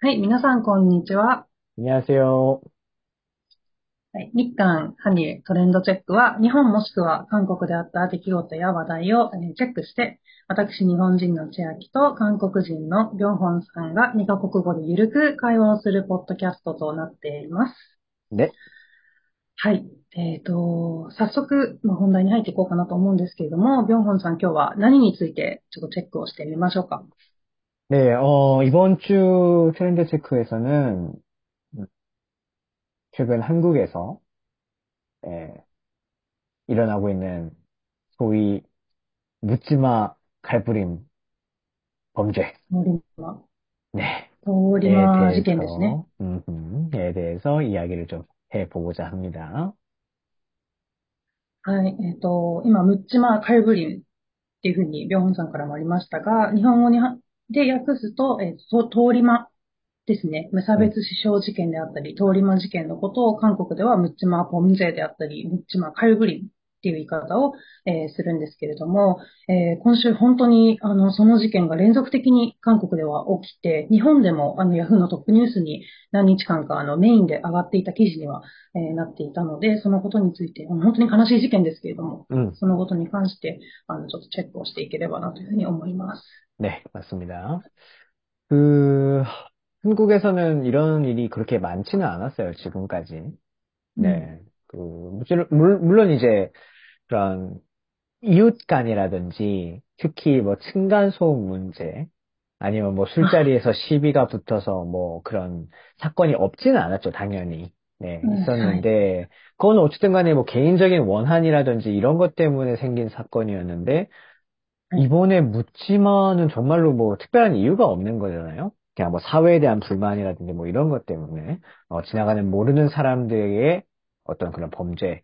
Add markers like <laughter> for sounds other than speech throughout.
はい、皆さん、こんにちは。 안녕하세요. はい、日韓ハニートレンドチェックは、日本もしくは韓国であった出来事や話題をえーチェックして、私、日本人の千秋と韓国人のビョンホンさんが2カ国語でゆるく会話をするポッドキャストとなっています。 네, はい。えっ、と、早速、まあ本題に入っていこうかなと思うんですけれども、ビョンホンさん今日は何についてちょっとチェックをしてみましょうか。 네, 어, 이번 주 트렌드 체크에서는 음, 최근 한국에서 예, 일어나고 있는 소위 묻지마 갈부림 범죄, 通り魔、 네, 通り 에 魔事件ですね。 대해서, 음흠, 에 대해서 이야기를 좀 해보고자 합니다. はい。えっ、と、今、ムッチマーカルブリンっていうふうに、ビョンホンさんからもありましたが、日本語には で訳すと、えーと、通り魔ですね。無差別死傷事件であったり、通り魔事件のことを韓国ではムッチマーポン税であったり、ムッチマーカルブリンっていう言い方を、えーするんですけれども、えー今週本当にあのその事件が連続的に韓国では起きて、日本でもあのヤフーのトップニュースに何日間かあのメインで上がっていた記事には、えーなっていたので、そのことについて、あの本当に悲しい事件ですけれども、 음, そのことに関して、あの、ちょっとチェックをしていければなというふうに思います。 네, 맞습니다. 그, 한국에서는 이런 일이 그렇게 많지는 않았어요, 지금까지. 네, 그, 물- 물- 물론 이제 그런 이웃 간이라든지 특히 뭐 층간소음 문제 아니면 뭐 술자리에서 <laughs> 시비가 붙어서 뭐 그런 사건이 없지는 않았죠, 당연히. 네, 음, 있었는데 그건 어쨌든 간에 뭐 개인적인 원한이라든지 이런 것 때문에 생긴 사건이었는데 이번에 묻지마는 정말로 뭐 특별한 이유가 없는 거잖아요. 그냥 뭐 사회에 대한 불만이라든지 뭐 이런 것 때문에 어, 지나가는 모르는 사람들에게 어떤 그런 범죄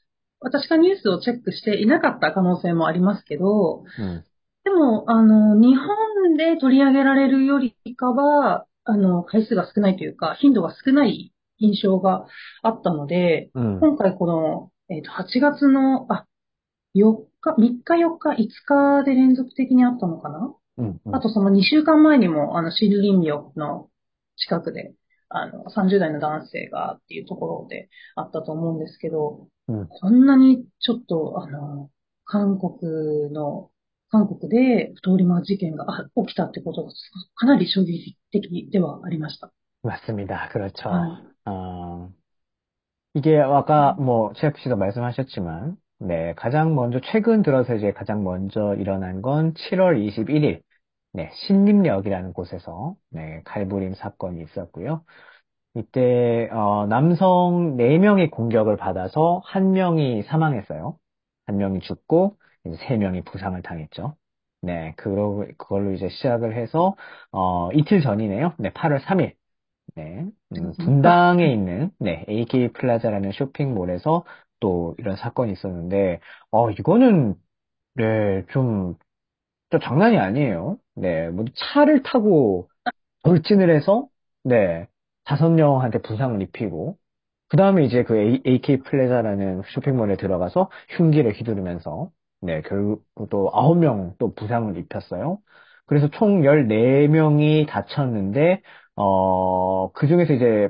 私がニュースをチェックしていなかった可能性もありますけど、うん、でも、あの、日本で取り上げられるよりかは、あの、回数が少ないというか、頻度が少ない印象があったので、うん、今回この、えっ、ー、と、8月の、あ、4日、3日、4日、5日で連続的にあったのかな、うんうん、あとその2週間前にも、あの、シルリンビオの近くであの、30代の男性がっていうところであったと思うんですけど、 음. こんなにちょっと、あの、韓国の、韓国で通り魔事件があ起きたってことがかなり衝撃的ではありました。 맞습니다. 그렇죠. 아. 어, 이게 아까 뭐 최혁 씨도 말씀하셨지만, 네, 가장 먼저 최근 들어서 이제 가장 먼저 일어난 건 7월 21일, 네, 신림역이라는 곳에서 네, 갈부림 사건이 있었고요. 이때 어, 남성 4명이 공격을 받아서 1명이 사망했어요. 1명이 죽고 이제 3명이 부상을 당했죠. 네, 그러, 그걸로 이제 시작을 해서 어, 이틀 전이네요. 네, 8월 3일. 네, 음, 분당에 있는 네, AK 플라자라는 쇼핑몰에서 또 이런 사건이 있었는데, 어, 이거는 네, 좀, 좀 장난이 아니에요. 네, 뭐 차를 타고 돌진을 해서 네, 다섯 명한테 부상을 입히고, 그 다음에 이제 그 AK 플라자라는 쇼핑몰에 들어가서 흉기를 휘두르면서, 네, 결국 또 아홉 명 또 부상을 입혔어요. 그래서 총 14명이 다쳤는데, 어, 그 중에서 이제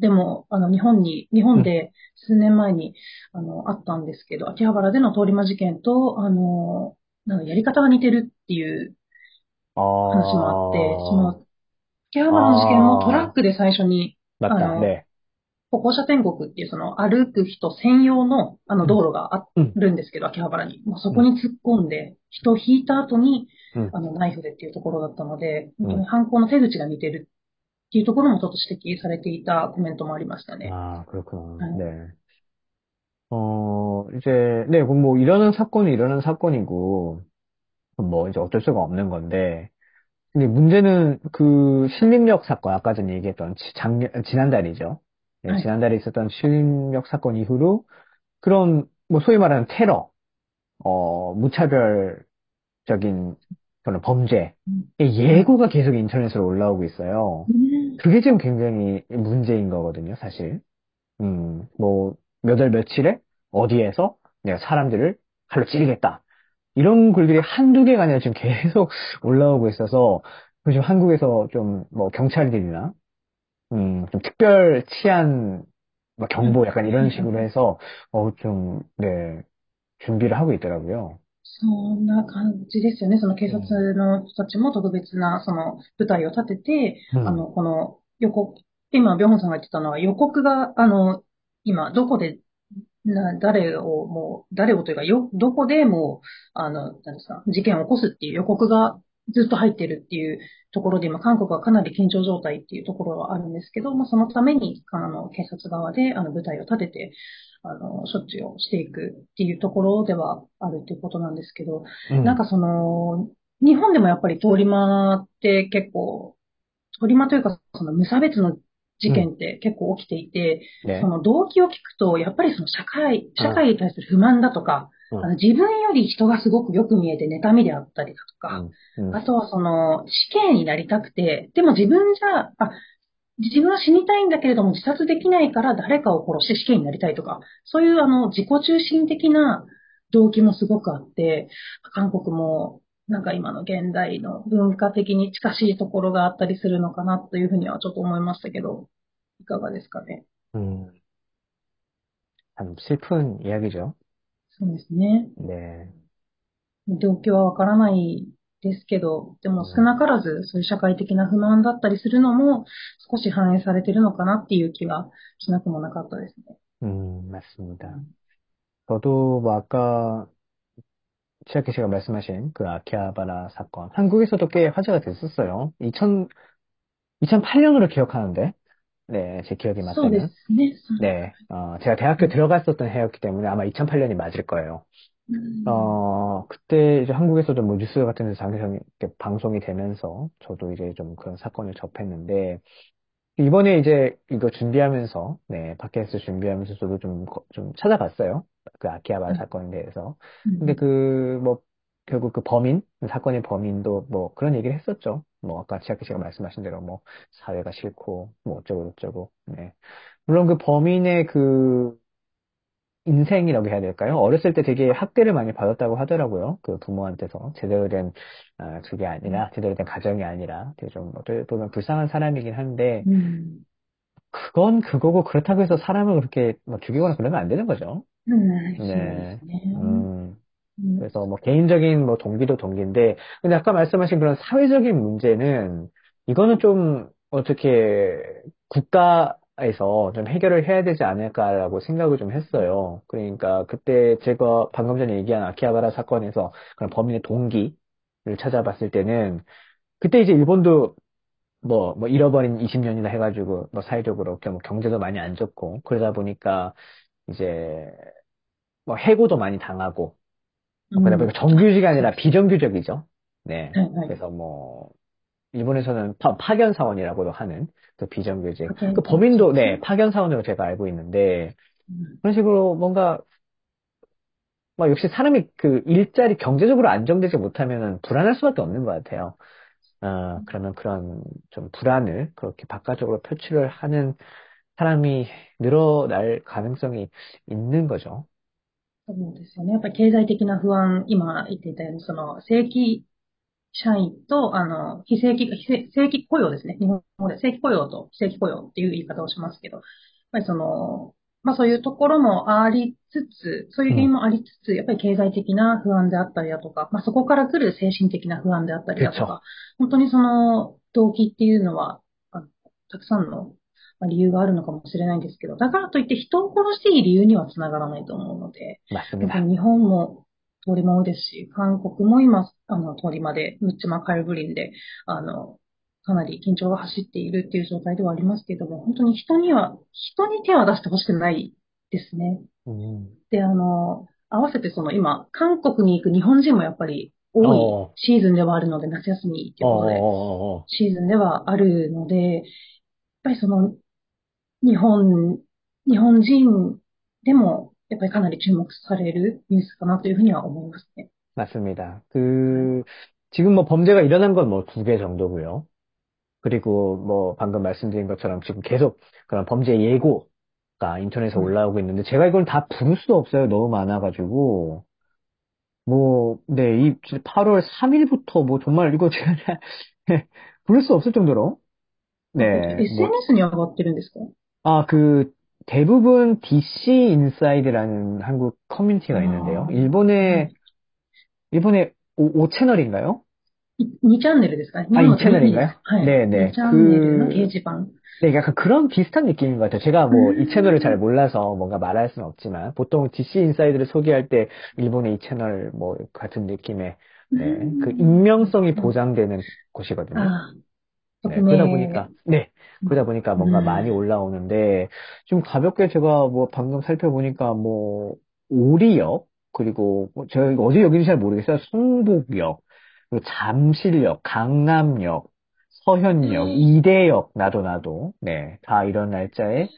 でも、あの、日本に、日本で数年前に、あの、あったんですけど、秋葉原での通り魔事件と、あの、なんかやり方が似てるっていう話もあって、その、秋葉原の事件もトラックで最初に、あの、ね、歩行者天国っていうその歩く人専用のあの道路があるんですけど、うん、秋葉原に。もう、そこに突っ込んで、人を引いた後に、うん、あのナイフでっていうところだったので、うん、犯行の手口が似てるっていうところもちょっと指摘されていたコメントもありましたね。 아, 그렇구나. 네. 네. 어, 이제, 네, 그럼 뭐, 일어난 사건이 일어난 사건이고, 뭐, 이제 어쩔 수가 없는 건데, 근데 문제는 그 신림역 사건, 아까 전에 얘기했던 지- 작년, 지난달이죠. 네, 네. 지난달에 있었던 신림역 사건 이후로 그런, 뭐, 소위 말하는 테러, 어, 무차별적인 그런 범죄의 음. 예고가 계속 인터넷으로 올라오고 있어요. 음. 그게 지금 굉장히 문제인 거거든요, 사실. 음, 뭐, 몇 월 며칠에 어디에서 내가 사람들을 칼로 찌르겠다. 이런 글들이 한두 개가 아니라 지금 계속 <laughs> 올라오고 있어서, 지금 한국에서 좀, 뭐, 경찰들이나, 음, 좀 특별 치안, 뭐 경보 약간 이런 식으로 해서, 어, 좀, 네, 준비를 하고 있더라고요. そんな感じですよね。その警察の人たちも特別な、その舞台を立てて、 음, あの、この予告、今、ビョンホンさんが言ってたのは予告が、あの、今、どこで、な、誰をもう、誰をというか、よ、どこでもう、あの、なんですか、事件を起こすっていう予告がずっと入ってるっていうところで、今、韓国はかなり緊張状態っていうところはあるんですけど、まあ、そのために、あの、警察側で、あの、舞台を立てて、あの、処置をしていくっていうところではあるっていうことなんですけど、 음, なんかその、日本でもやっぱり通り魔って結構、通り魔というかその無差別の事件って結構起きていて、 네. その動機を聞くと、やっぱりその社会、社会に対する不満だとか、うんあの自分より人がすごくよく見えて妬みであったりだとか、 음, 음, あとはその死刑になりたくて、でも自分じゃ、あ、自分は死にたいんだけれども自殺できないから誰かを殺して死刑になりたいとか、そういうあの自己中心的な動機もすごくあって、韓国もなんか今の現代の文化的に近しいところがあったりするのかなというふうにはちょっと思いましたけど、いかがですかね。 음. 참 슬픈 이야기죠. そうですね。 네. 動機はわからないですけど、でも少なからずそういう社会的な不満だったりするのも少し反映されてるのかなっていう気がしなくもなかったですね。 음, 맞습니다. 저도 뭐 아까 치아키 씨가 말씀하신 그 아키하바라 사건, 한국에서도 꽤 화제가 됐었어요. 2000, 2008년으로 기억하는데, 네, 제 기억이 아, 네. 맞다면. 네. 아. 네, 어, 제가 대학교 들어갔었던 해였기 때문에 아마 2008년이 맞을 거예요. 음. 어, 그때 이제 한국에서도 뭐 뉴스 같은 데서 장기성 이렇게 방송이 되면서 저도 이제 좀 그런 사건을 접했는데, 이번에 이제 이거 준비하면서, 네, 팟캐스트 준비하면서 저도 좀, 좀 찾아봤어요. 그 아키하바 음. 사건에 대해서. 음. 근데 그, 뭐, 결국 그 범인, 사건의 범인도 뭐 그런 얘기를 했었죠. 뭐 아까 지학기 씨가 말씀하신 대로 뭐 사회가 싫고 뭐 어쩌고 저쩌고 네. 물론 그 범인의 그 인생이라고 해야 될까요? 어렸을 때 되게 학대를 많이 받았다고 하더라고요. 그 부모한테서 제대로 된 아, 그게 아니라 음. 제대로 된 가정이 아니라 되게 좀 어떻게 보면 불쌍한 사람이긴 한데 음. 그건 그거고 그렇다고 해서 사람을 그렇게 막 죽이거나 그러면 안 되는 거죠. 음, 네. 음. 그래서 뭐 개인적인 뭐 동기도 동기인데, 근데 아까 말씀하신 그런 사회적인 문제는 이거는 좀 어떻게 국가에서 좀 해결을 해야 되지 않을까라고 생각을 좀 했어요. 그러니까 그때 제가 방금 전에 얘기한 아키하바라 사건에서 그런 범인의 동기를 찾아봤을 때는 그때 이제 일본도 뭐, 뭐 잃어버린 20년이나 해가지고 뭐 사회적으로 뭐 경제도 많이 안 좋고 그러다 보니까 이제 뭐 해고도 많이 당하고 음. 그러다 보니까 뭐 정규직이 아니라 음. 비정규적이죠. 네. 네, 네. 그래서 뭐, 일본에서는 파, 파견 사원이라고도 하는 또 비정규직. 네, 그 범인도 네 파견 사원으로 제가 알고 있는데 음. 그런 식으로 뭔가 막 역시 사람이 그 일자리 경제적으로 안정되지 못하면은 불안할 수밖에 없는 것 같아요. 어, 그러면 그런 좀 불안을 그렇게 바깥쪽으로 표출을 하는 사람이 늘어날 가능성이 있는 거죠. そうですよね。やっぱり経済的な不安、今言っていたように、その正規社員と、あの、非正規、非正正規雇用ですね。日本語で正規雇用と非正規雇用っていう言い方をしますけど、やっぱりその、まあそういうところもありつつ、そういう原因もありつつ、やっぱり経済的な不安であったりだとか、まあそこから来る精神的な不安であったりだとか、本当にその動機っていうのはたくさんのまあ、理由があるのかもしれないんですけど、だからといって人を殺していい理由には繋がらないと思うので、まあ、日本も通り魔多いですし、韓国も今、あの、通り魔で、ムッチマカルブリンで、あの、かなり緊張が走っているっていう状態ではありますけれども、本当に人には、人に手は出してほしくないですね。うん、で、あの、合わせてその今、韓国に行く日本人もやっぱり多いシーズンではあるので、夏休みっていうことで、シーズンではあるので、やっぱりその日本、日本人でも、やっぱりかなり注目されるニュースかなというふうには思いますね。 맞습니다. 그, 지금 뭐 범죄가 일어난 건 뭐 두 개 정도고요. 그리고 뭐 방금 말씀드린 것처럼 지금 계속 그런 범죄 예고가 인터넷에 음. 올라오고 있는데 제가 이걸 다 부를 수도 없어요. 너무 많아가지고. 뭐, 네, 이 8월 3일부터 뭐 정말 이거 제가 <laughs> 부를 수 없을 정도로. 네, 뭐, SNS に上がってるんですか 아, 그, 대부분 DC 인사이드라는 한국 커뮤니티가 아, 있는데요. 일본에, 네. 일본에 5, 채널인가요 2チャンネルですか日あ本の2チャンネル인가요 はい。 네네 2チャンネルの그掲示板。 네, 약간 그런 비슷한 느낌인 것 같아요. 제가 뭐 이 음. 채널을 잘 몰라서 뭔가 말할 수는 없지만 보통 DC 인사이드를 소개할 때 일본의 이 채널 뭐 같은 느낌의 네, 그 익명성이 보장되는 곳이거든요. 아, 네, 덕분에 그러다 보니까 네, 그러다 보니까 뭔가 음. 많이 올라오는데 좀 가볍게 제가 뭐 방금 살펴보니까 뭐 오리역 그리고 뭐 제가 어디 역인지 잘 모르겠어요. 성북역, 그리고 잠실역, 강남역, 서현역, 음. 이대역 나도 나도 네, 다 이런 날짜에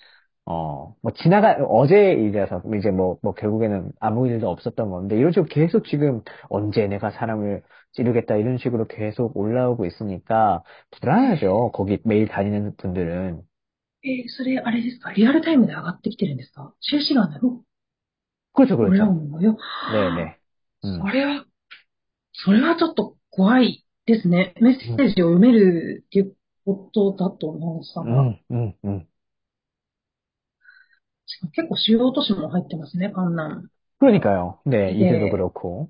어, 뭐 지나가 어제 일이라서 이제 뭐 뭐 결국에는 아무 일도 없었던 건데 이런 식으로 계속 지금 언제 내가 사람을 찌르겠다 이런 식으로 계속 올라오고 있으니까 불안하죠. 거기 매일 다니는 분들은 えーそれ、あれですかリアルタイムで上がってきてるんですか실시간으로 그렇죠, 그렇죠. 올라오는 거예요? 네네. 음. それは、それはちょっと怖いですね。メッセージを読めるっていうことだと思うさんが。 음, 음, 음. しかも結構主要都市も入ってますね、関南。 그러니까요. 네, 네. 이대도 그렇고.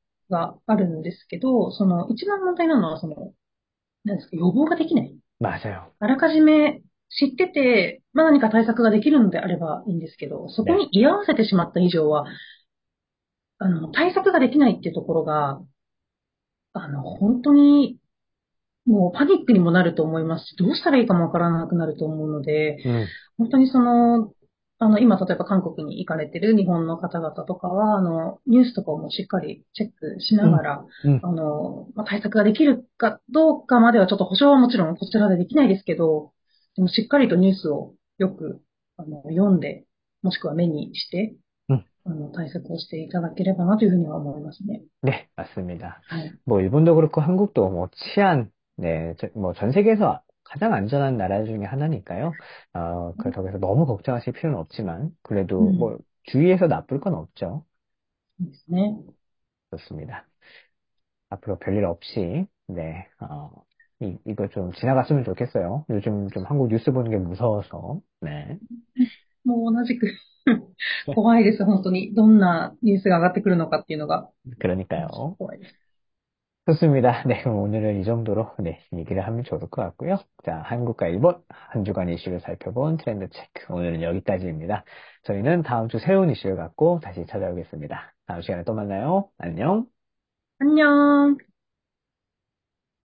があるんですけど、その、一番問題なのは、その、なんですか、予防ができない。まあ、そうよ。あらかじめ知ってて、まあ何か対策ができるのであればいいんですけど、そこに居合わせてしまった以上は、あの、対策ができないっていうところが、あの、本当に、もうパニックにもなると思いますし、どうしたらいいかもわからなくなると思うので、うん、本当にその、あの、今、例えば韓国に行かれてる日本の方々とかは、あの、ニュースとかもしっかりチェックしながら、 음, あの、まあ、対策ができるかどうかまではちょっと保証はもちろんこちらでできないですけど、でもしっかりとニュースをよく、あの、読んで、もしくは目にして、うんあの、対策をしていただければなというふうには思いますね。 네, 맞습니다. はい。 뭐 일본도 그렇고 한국도 뭐 치안, 네, 뭐 전 세계에서 가장 안전한 나라 중에 하나니까요. 어, 그렇다고 해서 너무 걱정하실 필요는 없지만 그래도 음. 뭐 주위에서 나쁠 건 없죠. そうですね。 좋습니다. 앞으로 별일 없이, 네, 어, 이, 이거 좀 지나갔으면 좋겠어요. 요즘 좀 한국 뉴스 보는 게 무서워서, 네. <laughs> もう同じく怖いです、本当に。どんなニュースが上がってくるのかっていうのが。 그러니까요. 怖いです。 좋습니다. <laughs> 네, 그럼 오늘은 이 정도로, 네, 얘기를 하면 좋을 것 같고요. 자, 한국과 일본, 한 주간 이슈를 살펴본 트렌드 체크. 오늘은 여기까지입니다. 저희는 다음 주 새로운 이슈를 갖고 다시 찾아오겠습니다. 다음 시간에 또 만나요. 안녕. 안녕.